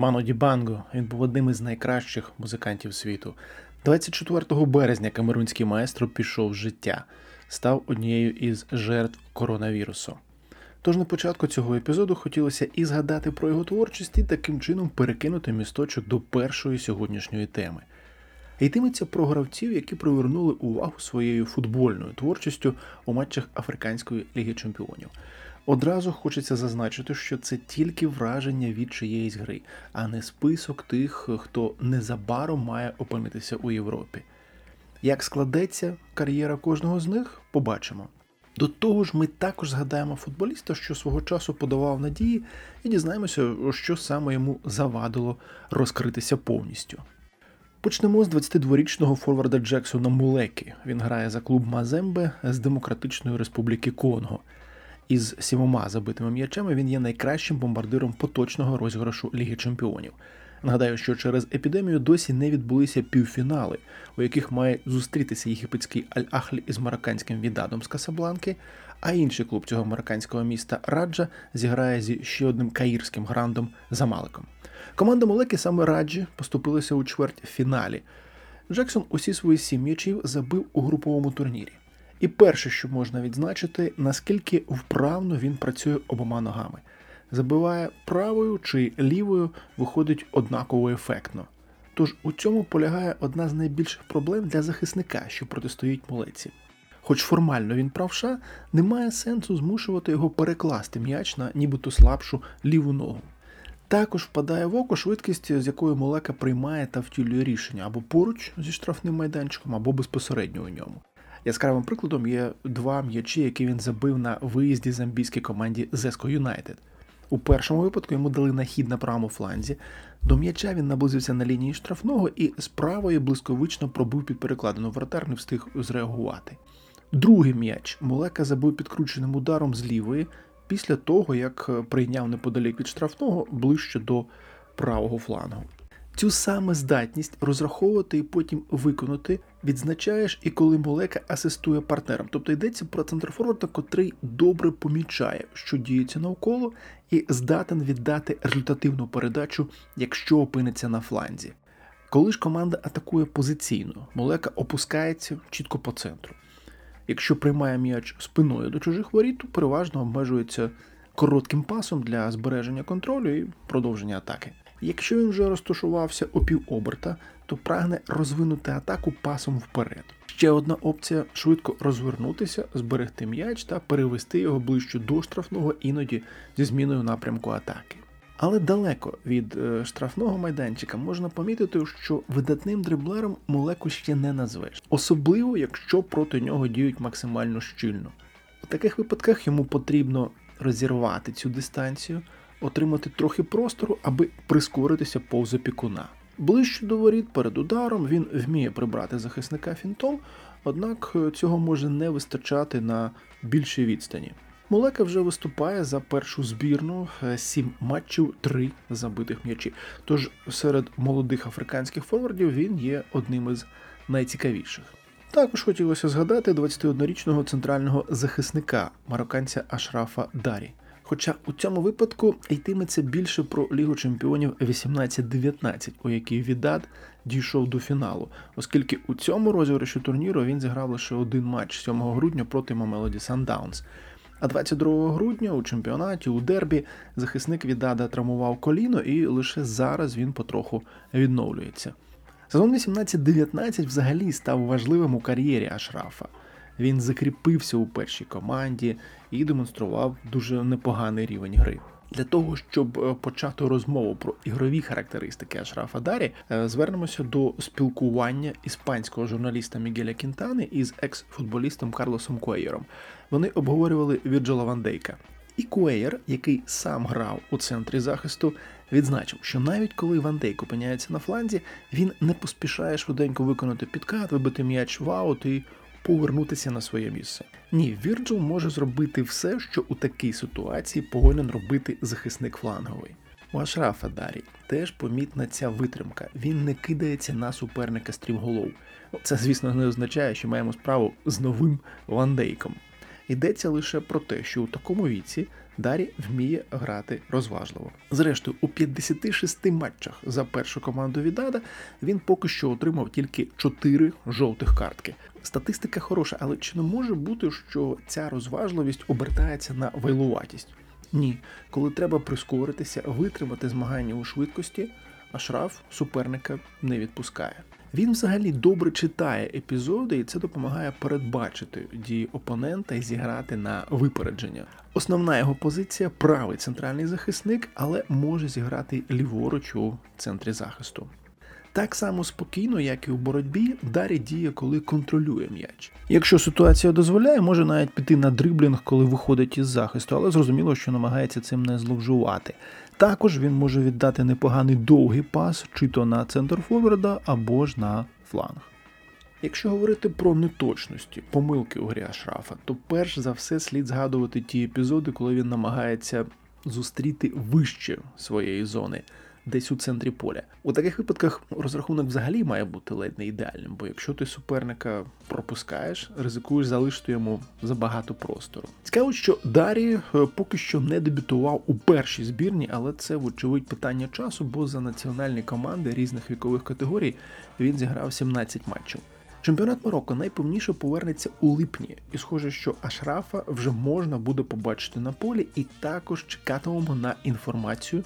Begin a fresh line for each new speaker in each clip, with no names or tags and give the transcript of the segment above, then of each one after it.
Мано Дібанго він був одним із найкращих музикантів світу. 24 березня камерунський маестро пішов з життя, став однією із жертв коронавірусу. Тож на початку цього епізоду хотілося і згадати про його творчість і таким чином перекинути місточок до першої сьогоднішньої теми. Йтиметься про гравців, які привернули увагу своєю футбольною творчістю у матчах Африканської ліги чемпіонів. Одразу хочеться зазначити, що це тільки враження від чиєїсь гри, а не список тих, хто незабаром має опинитися у Європі. Як складеться кар'єра кожного з них, побачимо. До того ж, ми також згадаємо футболіста, що свого часу подавав надії, і дізнаємося, що саме йому завадило розкритися повністю. Почнемо з 22-річного форварда Джексона Мулекі. Він грає за клуб Мазембе з Демократичної Республіки Конго. Із сімома забитими м'ячами він є найкращим бомбардиром поточного розіграшу Ліги Чемпіонів. Нагадаю, що через епідемію досі не відбулися півфінали, у яких має зустрітися єгипетський Аль-Ахлі із марокканським відадом з Касабланки, а інший клуб цього марокканського міста Раджа зіграє зі ще одним каїрським грандом Замаликом. Команда Молеки саме Раджі поступилася у чверть фіналі. Джексон усі свої сім м'ячів забив у груповому турнірі. І перше, що можна відзначити, наскільки вправно він працює обома ногами. Забиває правою чи лівою, виходить однаково ефектно. Тож у цьому полягає одна з найбільших проблем для захисника, що протистоїть молеці. Хоч формально він правша, немає сенсу змушувати його перекласти м'яч на нібито слабшу ліву ногу. Також впадає в око швидкість, з якою Молека приймає та втілює рішення або поруч зі штрафним майданчиком, або безпосередньо у ньому. Яскравим прикладом є два м'ячі, які він забив на виїзді замбійській команді Зеско Юнайтед. У першому випадку йому дали нахід на правому фланзі. До м'яча він наблизився на лінії штрафного і з правої блисковично пробив під перекладину вратар, не встиг зреагувати. Другий м'яч Мулека забив підкрученим ударом з лівої після того, як прийняв неподалік від штрафного ближче до правого флангу. Цю саме здатність розраховувати і потім виконати відзначаєш і коли Молека асистує партнерам. Тобто йдеться про центрфорварда, котрий добре помічає, що діється навколо, і здатен віддати результативну передачу, якщо опиниться на фланзі. Коли ж команда атакує позиційно, Молека опускається чітко по центру. Якщо приймає м'яч спиною до чужих воріт, то переважно обмежується коротким пасом для збереження контролю і продовження атаки. Якщо він вже розташувався у півоберта, то прагне розвинути атаку пасом вперед. Ще одна опція швидко розвернутися, зберегти м'яч та перевести його ближче до штрафного, іноді зі зміною напрямку атаки. Але далеко від е, штрафного майданчика можна помітити, що видатним дриблером молеку ще не назвеш, особливо якщо проти нього діють максимально щільно. У таких випадках йому потрібно розірвати цю дистанцію, отримати трохи простору, аби прискоритися повз опікуна. Ближче до воріт перед ударом він вміє прибрати захисника фінтом, однак е, цього може не вистачати на більшій відстані. Мулека вже виступає за першу збірну, е, сім матчів, три забитих м'ячі. Тож серед молодих африканських форвардів він є одним із найцікавіших. Також хотілося згадати 21-річного центрального захисника марокканця Ашрафа Дарі. Хоча у цьому випадку йтиметься більше про Лігу чемпіонів 18-19, у якій Відад дійшов до фіналу, оскільки у цьому розіграші турніру він зіграв лише один матч 7 грудня проти Мамелоді Сандаунс. А 22 грудня у чемпіонаті у Дербі захисник Відада травмував коліно, і лише зараз він потроху відновлюється. Сезон 18-19 взагалі став важливим у кар'єрі Ашрафа. Він закріпився у першій команді і демонстрував дуже непоганий рівень гри. Для того щоб е, почати розмову про ігрові характеристики Ашрафа Дарі, е, звернемося до спілкування іспанського журналіста Мігеля Кінтани із екс-футболістом Карлосом Куейером. Вони обговорювали Вірджила Ван Дейка. І Куейер, який сам грав у центрі захисту, відзначив, що навіть коли Ван Дейк опиняється на фланзі, він не поспішає швиденько виконати підкат, вибити м'яч в аут і повернутися на своє місце. Ні, Вірджил може зробити все, що у такій ситуації повинен робити захисник фланговий. У Ашрафа Дарі теж помітна ця витримка. Він не кидається на суперника стрімголов. Це, звісно, не означає, що маємо справу з новим вандейком. Йдеться лише про те, що у такому віці Дарі вміє грати розважливо. Зрештою, у 56 матчах за першу команду Відада він поки що отримав тільки 4 жовтих картки. Статистика хороша, але чи не може бути, що ця розважливість обертається на вайлуватість? Ні, коли треба прискоритися, витримати змагання у швидкості, а шраф суперника не відпускає. Він взагалі добре читає епізоди, і це допомагає передбачити дії опонента і зіграти на випередження. Основна його позиція правий центральний захисник, але може зіграти ліворуч у центрі захисту. Так само спокійно, як і у боротьбі, Дарі діє, коли контролює м'яч. Якщо ситуація дозволяє, може навіть піти на дриблінг, коли виходить із захисту, але зрозуміло, що намагається цим не зловживати. Також він може віддати непоганий довгий пас, чи то на центр форварда, або ж на фланг. Якщо говорити про неточності, помилки у грі Ашрафа, то перш за все слід згадувати ті епізоди, коли він намагається зустріти вище своєї зони десь у центрі поля. У таких випадках розрахунок взагалі має бути ледь не ідеальним, бо якщо ти суперника пропускаєш, ризикуєш залишити йому забагато простору. Цікаво, що Дарі е, поки що не дебютував у першій збірні, але це вочевидь питання часу, бо за національні команди різних вікових категорій він зіграв 17 матчів. Чемпіонат Марокко найповніше повернеться у липні, і схоже, що Ашрафа вже можна буде побачити на полі, і також чекатимемо на інформацію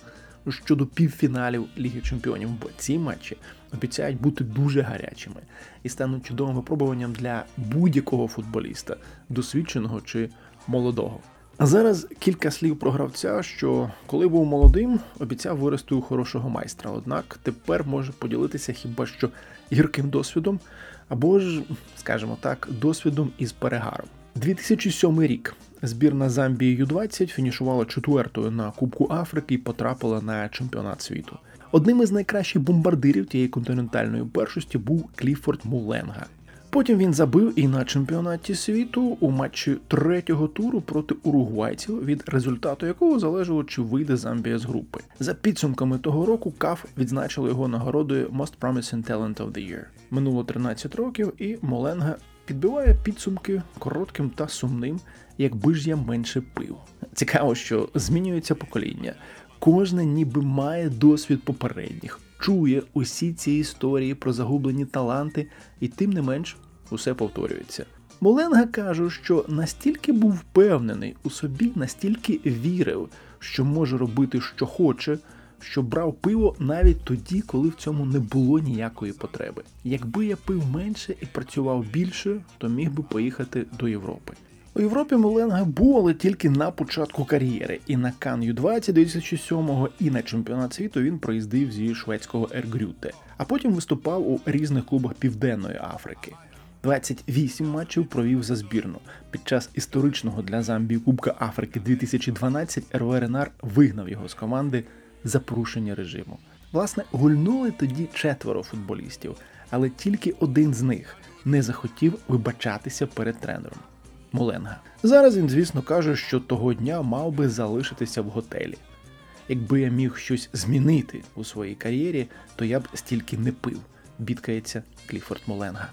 щодо півфіналів Ліги Чемпіонів, бо ці матчі обіцяють бути дуже гарячими і стануть чудовим випробуванням для будь-якого футболіста, досвідченого чи молодого. А зараз кілька слів про гравця, що коли був молодим, обіцяв вирости у хорошого майстра. Однак тепер може поділитися хіба що гірким досвідом, або ж, скажімо так, досвідом із перегаром. 2007 рік збірна Замбії Ю-20 фінішувала четвертою на Кубку Африки і потрапила на чемпіонат світу. Одним із найкращих бомбардирів тієї континентальної першості був Кліфорд Муленга. Потім він забив і на чемпіонаті світу у матчі третього туру проти уругвайців, від результату якого залежало, чи вийде Замбія з групи. За підсумками того року КАФ відзначили його нагородою Most Promising Talent of the Year. Минуло 13 років, і Моленга підбиває підсумки коротким та сумним, якби ж я менше пив. Цікаво, що змінюється покоління. Кожне ніби має досвід попередніх, чує усі ці історії про загублені таланти, і тим не менш усе повторюється. Моленга каже, що настільки був впевнений у собі, настільки вірив, що може робити, що хоче, що брав пиво навіть тоді, коли в цьому не було ніякої потреби. Якби я пив менше і працював більше, то міг би поїхати до Європи. У Європі Моленга був, але тільки на початку кар'єри. І на Кан Ю-20 2007-го, і на чемпіонат світу він проїздив зі шведського Ергрюте, а потім виступав у різних клубах Південної Африки. 28 матчів провів за збірну. Під час історичного для Замбії Кубка Африки 2012 РВРНР вигнав його з команди за порушення режиму. Власне, гульнули тоді четверо футболістів, але тільки один з них не захотів вибачатися перед тренером. Моленга. Зараз він, звісно, каже, що того дня мав би залишитися в готелі. Якби я міг щось змінити у своїй кар'єрі, то я б стільки не пив, бідкається Кліфорд Моленга.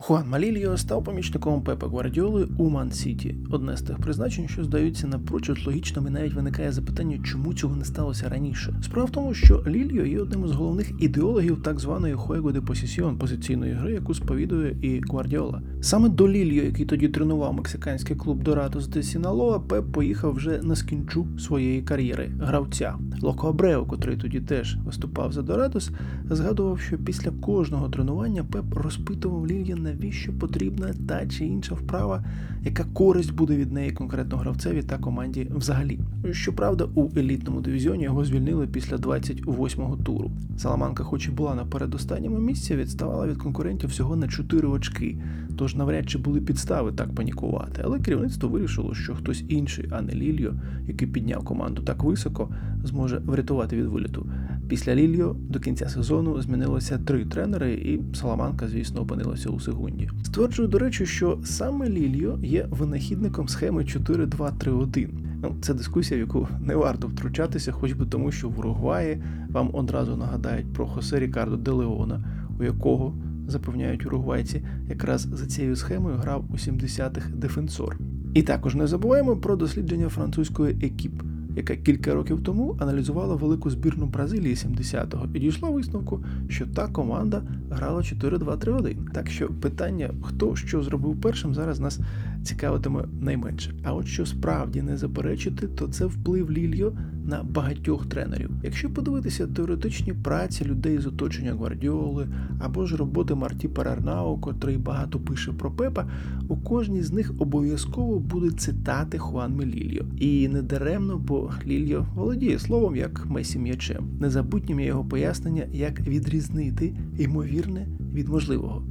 Хуан Малільо став помічником Пепа Гвардіоли у Ман Сіті. Одне з тих призначень, що здаються напрочуд логічними, навіть виникає запитання, чому цього не сталося раніше. Справа в тому, що Лільо є одним із головних ідеологів так званої Хуего де Посісіон позиційної гри, яку сповідує і Гвардіола. Саме до Лільо, який тоді тренував мексиканський клуб Доратос де Сіналоа, Пеп поїхав вже на скінчу своєї кар'єри гравця. Локо Абрео, котрий тоді теж виступав за Доратос, згадував, що після кожного тренування Пеп розпитував Лілья навіщо потрібна та чи інша вправа, яка користь буде від неї конкретно гравцеві та команді взагалі. Щоправда, у елітному дивізіоні його звільнили після 28-го туру. Саламанка, хоч і була на передостанньому місці, відставала від конкурентів всього на 4 очки, тож навряд чи були підстави так панікувати. Але керівництво вирішило, що хтось інший, а не Лільо, який підняв команду так високо, зможе врятувати від виліту. Після Лільо до кінця сезону змінилося три тренери, і Саламанка, звісно, опинилася у секунді. Стверджую, до речі, що саме Лільо є винахідником схеми 4-2-3-1. Ну, це дискусія, в яку не варто втручатися, хоч би тому, що в Уругваї вам одразу нагадають про Хосе Рікардо де Леона, у якого запевняють уругвайці, якраз за цією схемою грав у 70-х дефенсор. І також не забуваємо про дослідження французької екіп яка кілька років тому аналізувала велику збірну Бразилії 70-го і дійшла висновку, що та команда грала 4-2-3-1. Так що питання, хто що зробив першим, зараз нас цікавитиме найменше. А от що справді не заперечити, то це вплив Лільо на багатьох тренерів. Якщо подивитися теоретичні праці людей з оточення Гвардіоли або ж роботи Марті Парарнау, котрий багато пише про Пепа, у кожній з них обов'язково будуть цитати Хуанми Лільо. І не даремно, бо Лільо володіє словом як Месі м'ячем. Незабутнім є його пояснення, як відрізнити ймовірне від можливого.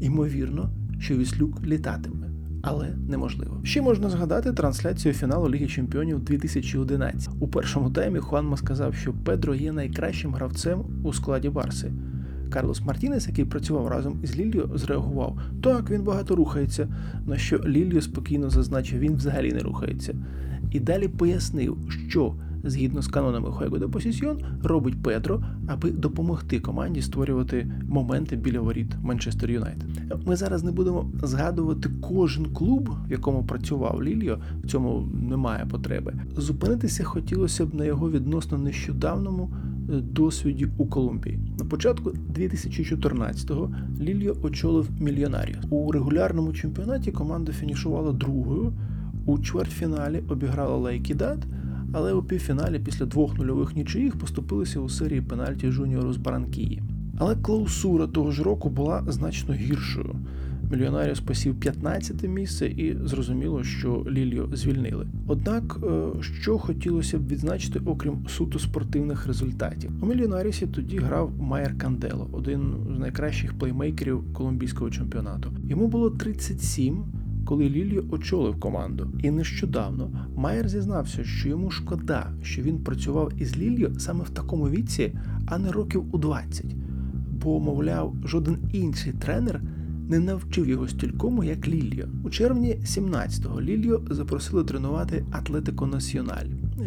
Ймовірно, що Віслюк літатиме але неможливо. Ще можна згадати трансляцію фіналу Ліги Чемпіонів 2011. У першому таймі Хуанма сказав, що Педро є найкращим гравцем у складі Барси. Карлос Мартінес, який працював разом із Ліллю, зреагував: так, він багато рухається. На що Ліллю спокійно зазначив, він взагалі не рухається. І далі пояснив, що згідно з канонами Хуего де Посісьйон, робить Педро, аби допомогти команді створювати моменти біля воріт Манчестер Юнайтед. Ми зараз не будемо згадувати кожен клуб, в якому працював Лільо. В цьому немає потреби. Зупинитися хотілося б на його відносно нещодавному. Е, досвіді у Колумбії на початку 2014-го Лільо очолив мільйонарів у регулярному чемпіонаті. Команда фінішувала другою у чвертьфіналі обіграла Лайкідат, але у півфіналі після двох нульових нічиїх поступилися у серії пенальті жуніору з Баранкії. Але клаусура того ж року була значно гіршою. Мільйонаріус посів 15 місце і зрозуміло, що Лільо звільнили. Однак, е, що хотілося б відзначити, окрім суто спортивних результатів, у мільйонарісі тоді грав Майер Кандело, один з найкращих плеймейкерів колумбійського чемпіонату. Йому було 37, коли Ліліо очолив команду. І нещодавно Майер зізнався, що йому шкода, що він працював із Ліліо саме в такому віці, а не років у 20. Бо, мовляв, жоден інший тренер не навчив його стількому, як Лільо. У червні 17-го Лільо запросили тренувати Атлетико Національ.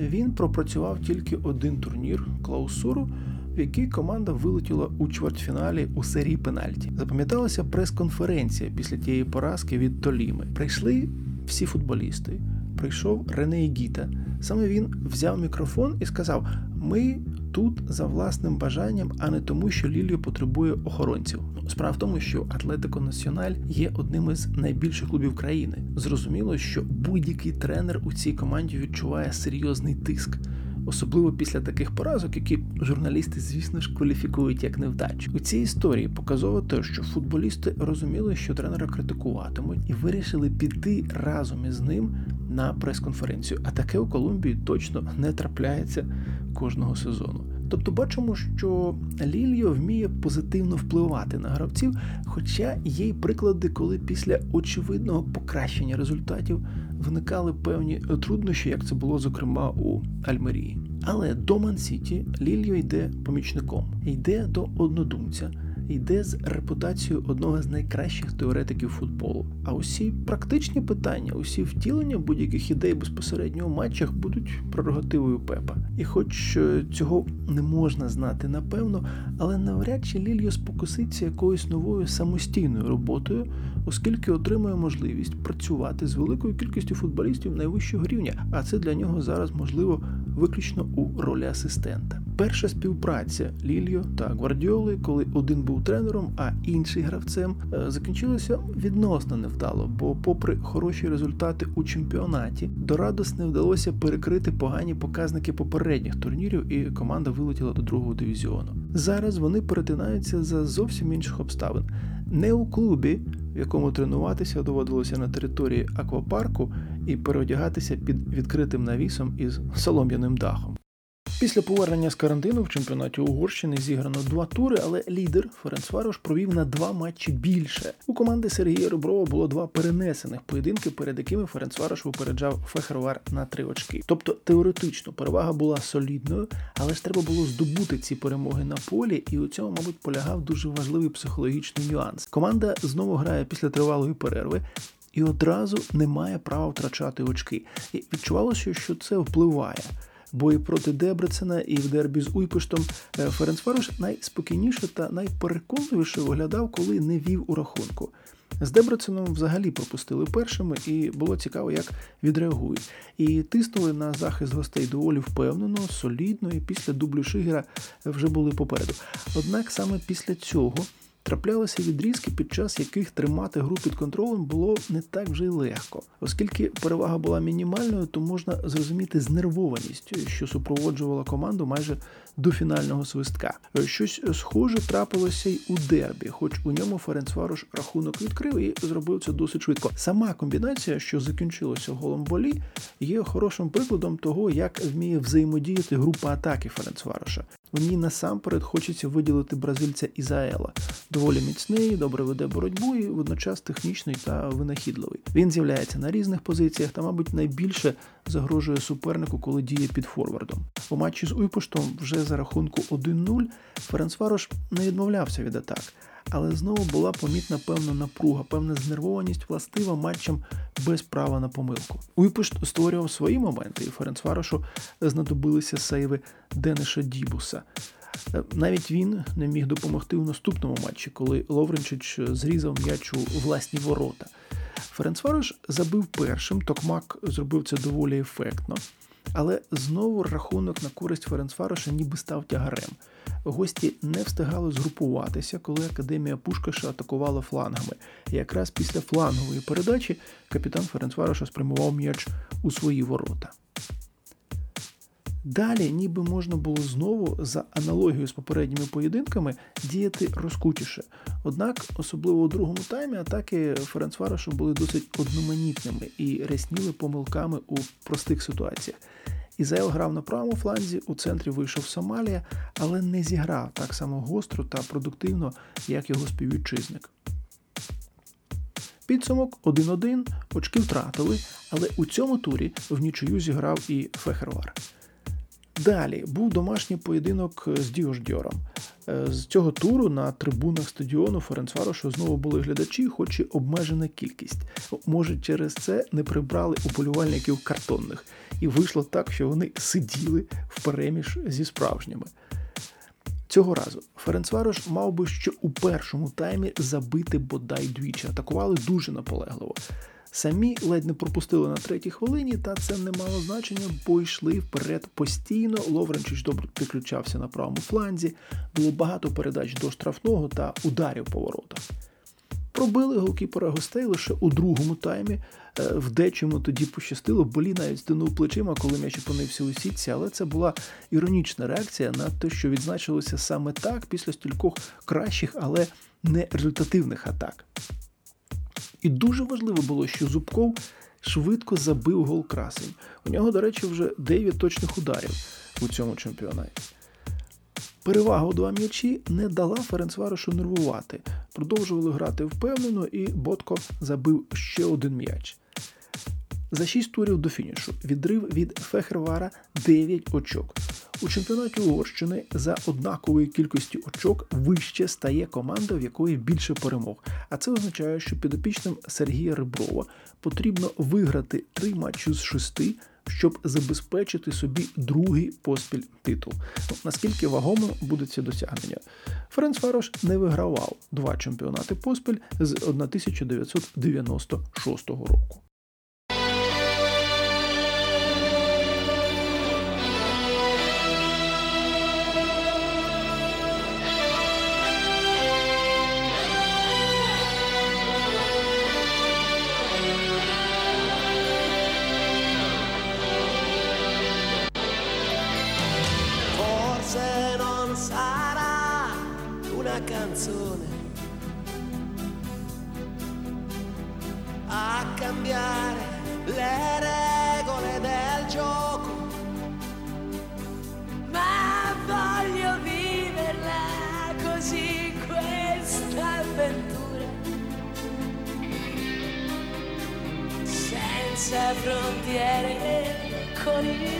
Він пропрацював тільки один турнір клаусуру в якій команда вилетіла у чвертьфіналі у серії пенальті. Запам'яталася прес-конференція після тієї поразки від Толіми. Прийшли всі футболісти. Прийшов Рене Гіта. Саме він взяв мікрофон і сказав: Ми тут за власним бажанням, а не тому, що Лілію потребує охоронців. Справа в тому, що Атлетико Національ є одним із найбільших клубів країни. Зрозуміло, що будь-який тренер у цій команді відчуває серйозний тиск особливо після таких поразок, які журналісти, звісно ж, кваліфікують як невдачу. У цій історії показово те, що футболісти розуміли, що тренера критикуватимуть, і вирішили піти разом із ним на прес-конференцію. А таке у Колумбії точно не трапляється кожного сезону. Тобто бачимо, що Лільо вміє позитивно впливати на гравців, хоча є й приклади, коли після очевидного покращення результатів виникали певні труднощі, як це було зокрема у Альмерії. Але до Ман-Сіті Лільо йде помічником, йде до однодумця, йде з репутацією одного з найкращих теоретиків футболу. А усі практичні питання, усі втілення будь-яких ідей безпосередньо у матчах будуть прерогативою Пепа. І хоч е, цього не можна знати напевно, але навряд чи Лільо спокуситься якоюсь новою самостійною роботою, оскільки отримує можливість працювати з великою кількістю футболістів найвищого рівня, а це для нього зараз можливо виключно у ролі асистента. Перша співпраця Лільо та Гвардіоли, коли один був тренером, а інший гравцем, е, закінчилася відносно невдало, бо, попри хороші результати у чемпіонаті, Дорадос не вдалося перекрити погані показники попередніх турнірів, і команда вилетіла до другого дивізіону. Зараз вони перетинаються за зовсім інших обставин. Не у клубі, в якому тренуватися доводилося на території аквапарку і переодягатися під відкритим навісом із солом'яним дахом. Після повернення з карантину в чемпіонаті Угорщини зіграно два тури, але лідер Ференцварош провів на два матчі більше. У команди Сергія Реброва було два перенесених поєдинки, перед якими Ференцварош випереджав Фехервар на три очки. Тобто теоретично перевага була солідною, але ж треба було здобути ці перемоги на полі, і у цьому, мабуть, полягав дуже важливий психологічний нюанс. Команда знову грає після тривалої перерви. І одразу не має права втрачати очки. І відчувалося, що це впливає бої проти Дебрецена і в дербі з Уйпештом е, Ференцварош найспокійніше та найпереконливіше виглядав, коли не вів у рахунку. З Дебреценом взагалі пропустили першими, і було цікаво, як відреагують. І тиснули на захист гостей доволі впевнено, солідно, і після дублю Шигера вже були попереду. Однак саме після цього Траплялися відрізки, під час яких тримати гру під контролем було не так вже й легко. Оскільки перевага була мінімальною, то можна зрозуміти знервованість, що супроводжувала команду майже до фінального свистка. Щось схоже трапилося й у дербі, хоч у ньому Ференцварош рахунок відкрив і зробив це досить швидко. Сама комбінація, що закінчилася голом болі, є хорошим прикладом того, як вміє взаємодіяти група атаки Ференцвароша. Ній насамперед хочеться виділити бразильця Ізаела. Доволі міцний, добре веде боротьбу і водночас технічний та винахідливий. Він з'являється на різних позиціях та, мабуть, найбільше загрожує супернику, коли діє під форвардом. У матчі з Уйпоштом вже за рахунку 1-0 Ференсварош не відмовлявся від атак. Але знову була помітна певна напруга, певна знервованість властива матчам без права на помилку. Уйпушт створював свої моменти, і Ференцварошу знадобилися сейви Дениша Дібуса. Е, навіть він не міг допомогти у наступному матчі, коли Ловренчич зрізав м'яч у власні ворота. Ференцварош забив першим, Токмак зробив це доволі ефектно. Але знову рахунок на користь Ференцфароша ніби став тягарем. Гості не встигали згрупуватися, коли академія Пушкаша атакувала флангами. Якраз після флангової передачі капітан Ференцвароша спрямував м'яч у свої ворота. Далі, ніби можна було знову за аналогією з попередніми поєдинками діяти розкутіше. Однак, особливо у другому таймі, атаки Ференцварошу були досить одноманітними і рясніли помилками у простих ситуаціях. Ізаел грав на правому фланзі, у центрі вийшов Сомалія, але не зіграв так само гостро та продуктивно, як його співвітчизник. Підсумок 1-1, очки втратили, але у цьому турі в нічию зіграв і Фехервар. Далі був домашній поєдинок з Діождьором. Е, з цього туру на трибунах стадіону Ференцварошу знову були глядачі, хоч і обмежена кількість. Може, через це не прибрали уболівальників картонних, і вийшло так, що вони сиділи в переміж зі справжніми. Цього разу Ференцварош мав би ще у першому таймі забити бодай двічі. Атакували дуже наполегливо. Самі ледь не пропустили на третій хвилині, та це не мало значення, бо йшли вперед постійно. Ловренчич добре підключався на правому фланзі, було багато передач до штрафного та ударів по воротах. Пробили голкіпера гостей лише у другому таймі. Е, в дечому тоді пощастило, болі навіть стинув плечима, коли м'яч опинився у сітці, але це була іронічна реакція на те, що відзначилося саме так після стількох кращих, але не результативних атак. І дуже важливо було, що Зубков швидко забив гол красень. У нього, до речі, вже 9 точних ударів у цьому чемпіонаті. Перевага у два м'ячі не дала Ференцварошу нервувати. Продовжували грати впевнено, і Ботко забив ще один м'яч. За 6 турів до фінішу відрив від Фехервара 9 очок. У чемпіонаті Угорщини за однакової кількості очок вище стає команда, в якої більше перемог. А це означає, що підопічним Сергія Реброва потрібно виграти три матчі з шести. Щоб забезпечити собі другий поспіль титул. Ну, наскільки вагомим буде це досягнення? Френц Фарош не вигравав два чемпіонати поспіль з 1996 року.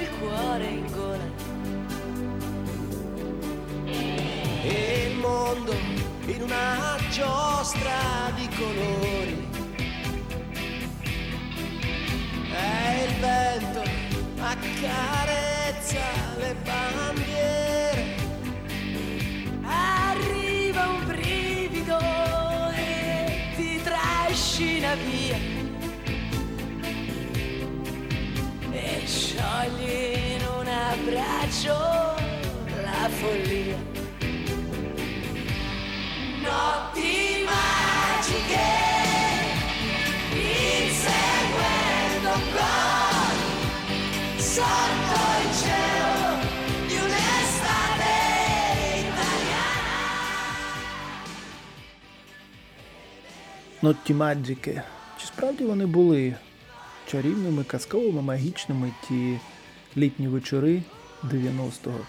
Il cuore in gola.
e il mondo in una giostra di colori. E il vento accarezza le bandiere.
Notti magiche, inseguendo gol sotto il cielo di un'estate italiana.
Нотті Маджіки. Чи справді вони були чарівними, казковими, магічними ті літні вечори 90-го?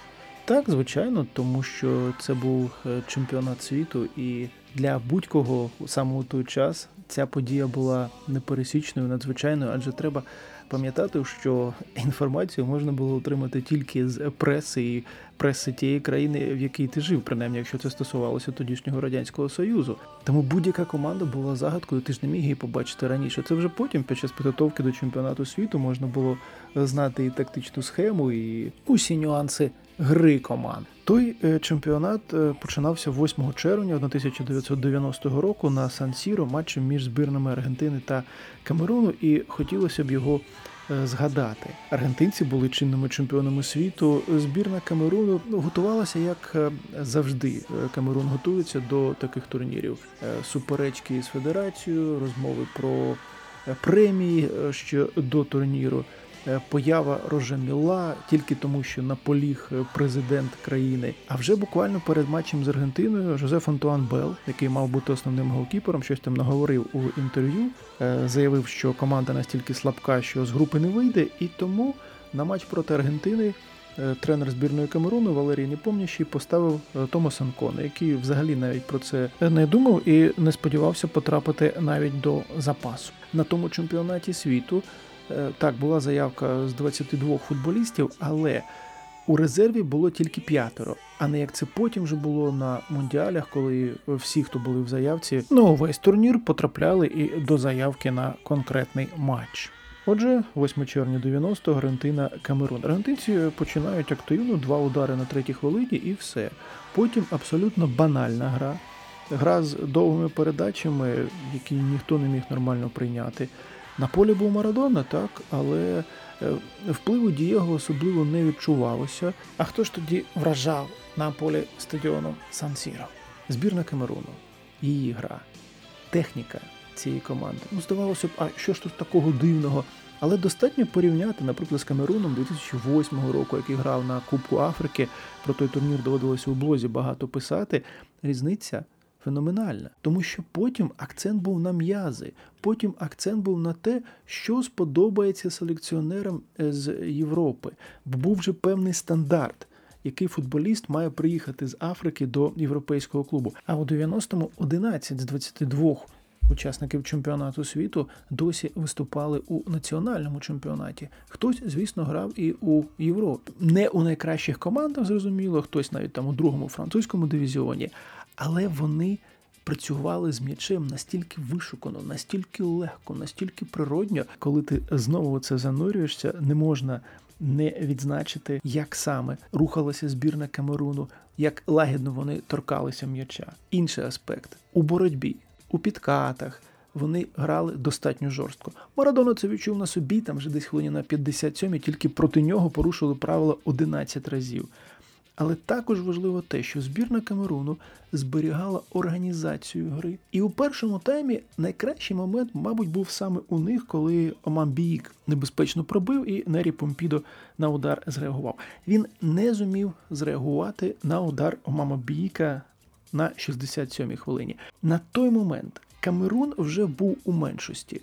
Так, звичайно, тому що це був е, чемпіонат світу, і для будь-кого саме у той час ця подія була непересічною, надзвичайною, адже треба пам'ятати, що інформацію можна було отримати тільки з преси і преси тієї країни, в якій ти жив, принаймні, якщо це стосувалося тодішнього радянського союзу. Тому будь-яка команда була загадкою. Ти ж не міг її побачити раніше. Це вже потім, під час підготовки до чемпіонату світу, можна було знати і тактичну схему, і усі нюанси гри команд. Той е, чемпіонат е, починався 8 червня 1990 року на Сан-Сіро матчем між збірними Аргентини та Камеруну, і хотілося б його е, згадати. Аргентинці були чинними чемпіонами світу. Збірна Камеруну ну, готувалася як завжди. Камерун готується до таких турнірів. Суперечки з федерацією, розмови про премії ще до турніру. Е, Поява Роже Міла тільки тому, що наполіг е, президент країни. А вже буквально перед матчем з Аргентиною Жозеф Антуан Бел, який мав бути основним голкіпером, щось там наговорив у інтерв'ю, е, заявив, що команда настільки слабка, що з групи не вийде, і тому на матч проти Аргентини тренер збірної Камеруну Валерій Непомнящий поставив Томаса Нконо, який взагалі навіть про це не думав і не сподівався потрапити навіть до запасу. На тому чемпіонаті світу так була заявка з 22 футболістів, але у резерві було тільки п'ятеро, а не як це потім вже було на мундіалях, коли всі, хто були в заявці, ну весь турнір потрапляли і до заявки на конкретний матч. Отже, 8 червня 90-го Аргентина Камерун. Аргентинці починають активно, два удари на третій хвилині і все. Потім абсолютно банальна гра. Гра з довгими передачами, які ніхто не міг нормально прийняти. На полі був Марадона, так, але е, впливу Дієго особливо не відчувалося. А хто ж тоді вражав на полі стадіону Сан-Сіро? Збірна Камеруну, її гра, техніка цієї команди. Ну, здавалося б, а що ж тут такого дивного? Але достатньо порівняти, наприклад, з Камеруном 2008 року, який грав на Кубку Африки. Про той турнір доводилося у блозі багато писати. Різниця феноменальна, тому що потім акцент був на м'язи, потім акцент був на те, що сподобається селекціонерам е, з Європи, був вже певний стандарт. Який футболіст має приїхати з Африки до європейського клубу? А у 90-му 11 з 22 учасників чемпіонату світу досі виступали у національному чемпіонаті. Хтось, звісно, грав і у Європі. Не у найкращих командах, зрозуміло, хтось навіть там у другому французькому дивізіоні, але вони. Працювали з м'ячем настільки вишукано, настільки легко, настільки природньо, коли ти знову це занурюєшся, не можна не відзначити, як саме рухалася збірна Камеруну, як лагідно вони торкалися м'яча. Інший аспект у боротьбі, у підкатах. Вони грали достатньо жорстко. Марадона це відчув на собі, там вже десь хвилині на 57 тільки проти нього порушили правила 11 разів. Але також важливо те, що збірна Камеруну зберігала організацію гри. І у першому таймі найкращий момент, мабуть, був саме у них, коли Оман Біїк небезпечно пробив і Нері Помпідо на удар зреагував. Він не зумів зреагувати на удар Омама Біїка на 67-й хвилині. На той момент Камерун вже був у меншості.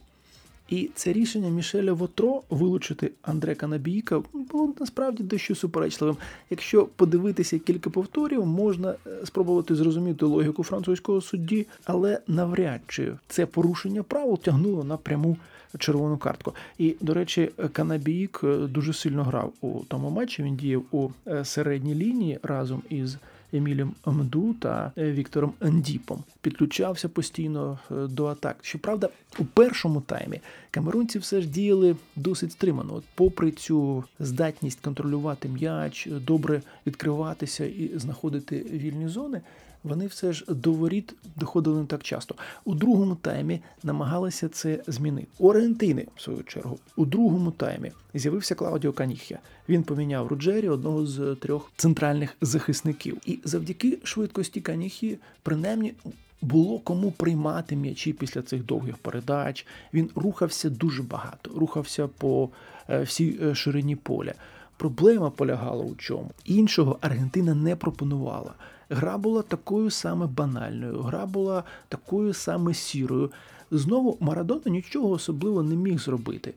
І це рішення Мішеля Вотро вилучити Андре Канабійка було насправді дещо суперечливим. Якщо подивитися кілька повторів, можна е, спробувати зрозуміти логіку французького судді, але навряд чи це порушення правил тягнуло на пряму червону картку. І, до речі, Канабійк е, дуже сильно грав у тому матчі. Він діяв у е, середній лінії разом із. Емілем Мду та Віктором Андіпом підключався постійно до атак. Щоправда, у першому таймі камерунці все ж діяли досить стримано. От попри цю здатність контролювати м'яч, добре відкриватися і знаходити вільні зони. Вони все ж до воріт доходили не так часто. У другому таймі намагалися це змінити. У Аргентини, в свою чергу, у другому таймі з'явився Клаудіо Каніхя. Він поміняв Руджері, одного з трьох центральних захисників. І завдяки швидкості Каніхі, принаймні. Було кому приймати м'ячі після цих довгих передач. Він рухався дуже багато, рухався по всій ширині поля. Проблема полягала у чому? Іншого Аргентина не пропонувала. Гра була такою саме банальною, гра була такою саме сірою. Знову Марадона нічого особливо не міг зробити.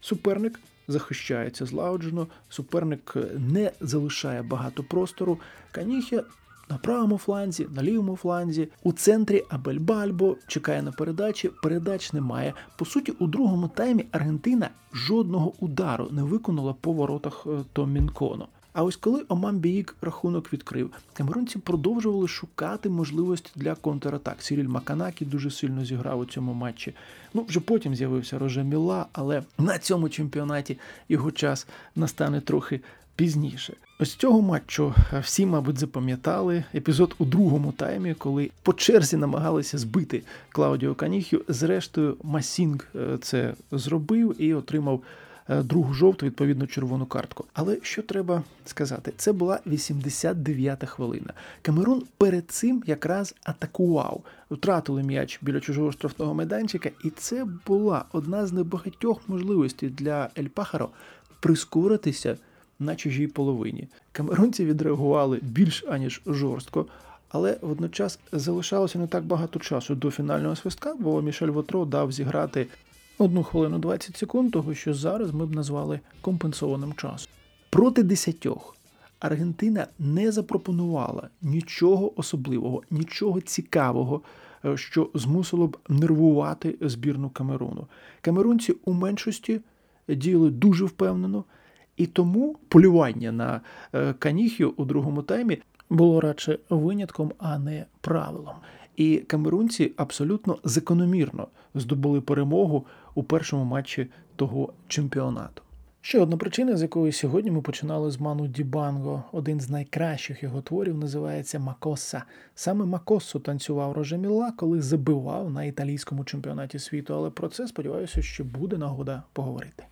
Суперник захищається злагоджено, суперник не залишає багато простору. Каніхе на правому фланзі, на лівому фланзі, у центрі Абель Бальбо чекає на передачі. Передач немає. По суті, у другому таймі Аргентина жодного удару не виконала по воротах Тома Нконо. А ось коли Оман Біїк рахунок відкрив, камерунці продовжували шукати можливості для контратак. Сіріль Маканакі дуже сильно зіграв у цьому матчі. Ну, вже потім з'явився Роже Міла, але на цьому чемпіонаті його час настане трохи пізніше. Ось цього матчу всі, мабуть, запам'ятали епізод у другому таймі, коли по черзі намагалися збити Клаудіо Каніхю. Зрештою, Масінг це зробив і отримав. Другу жовту, відповідно, червону картку. Але що треба сказати, це була 89-та хвилина. Камерун перед цим якраз атакував, втратили м'яч біля чужого штрафного майданчика, і це була одна з небагатьох можливостей для Ель Пахаро прискоритися на чужій половині. Камерунці відреагували більш аніж жорстко. Але водночас залишалося не так багато часу до фінального свистка, бо Мішель Вотро дав зіграти одну хвилину 20 секунд, того що зараз ми б назвали компенсованим часом. Проти десятьох Аргентина не запропонувала нічого особливого, нічого цікавого, що змусило б нервувати збірну Камеруну. Камерунці у меншості діяли дуже впевнено, і тому полювання на каніхію у другому таймі було радше винятком, а не правилом. І камерунці абсолютно закономірно здобули перемогу у першому матчі того чемпіонату. Ще одна причина, з якої сьогодні ми починали з Ману Дібанго. Один з найкращих його творів називається Макоса. Саме Макосу танцював Рожеміла, коли забивав на італійському чемпіонаті світу. Але про це сподіваюся, що буде нагода поговорити.